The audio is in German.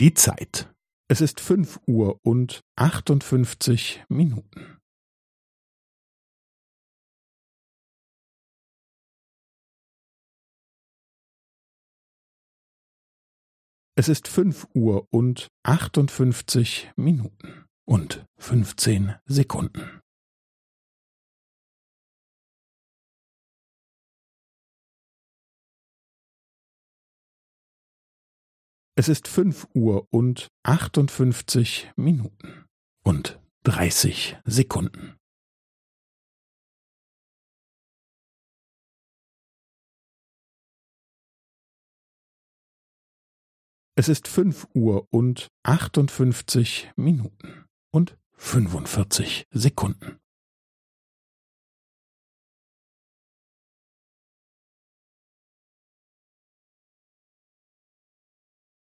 Die Zeit. Es ist fünf Uhr und achtundfünfzig Minuten. Es ist fünf Uhr und achtundfünfzig Minuten und fünfzehn Sekunden. Es ist fünf Uhr und achtundfünfzig Minuten und dreißig Sekunden. Es ist fünf Uhr und achtundfünfzig Minuten und fünfundvierzig Sekunden.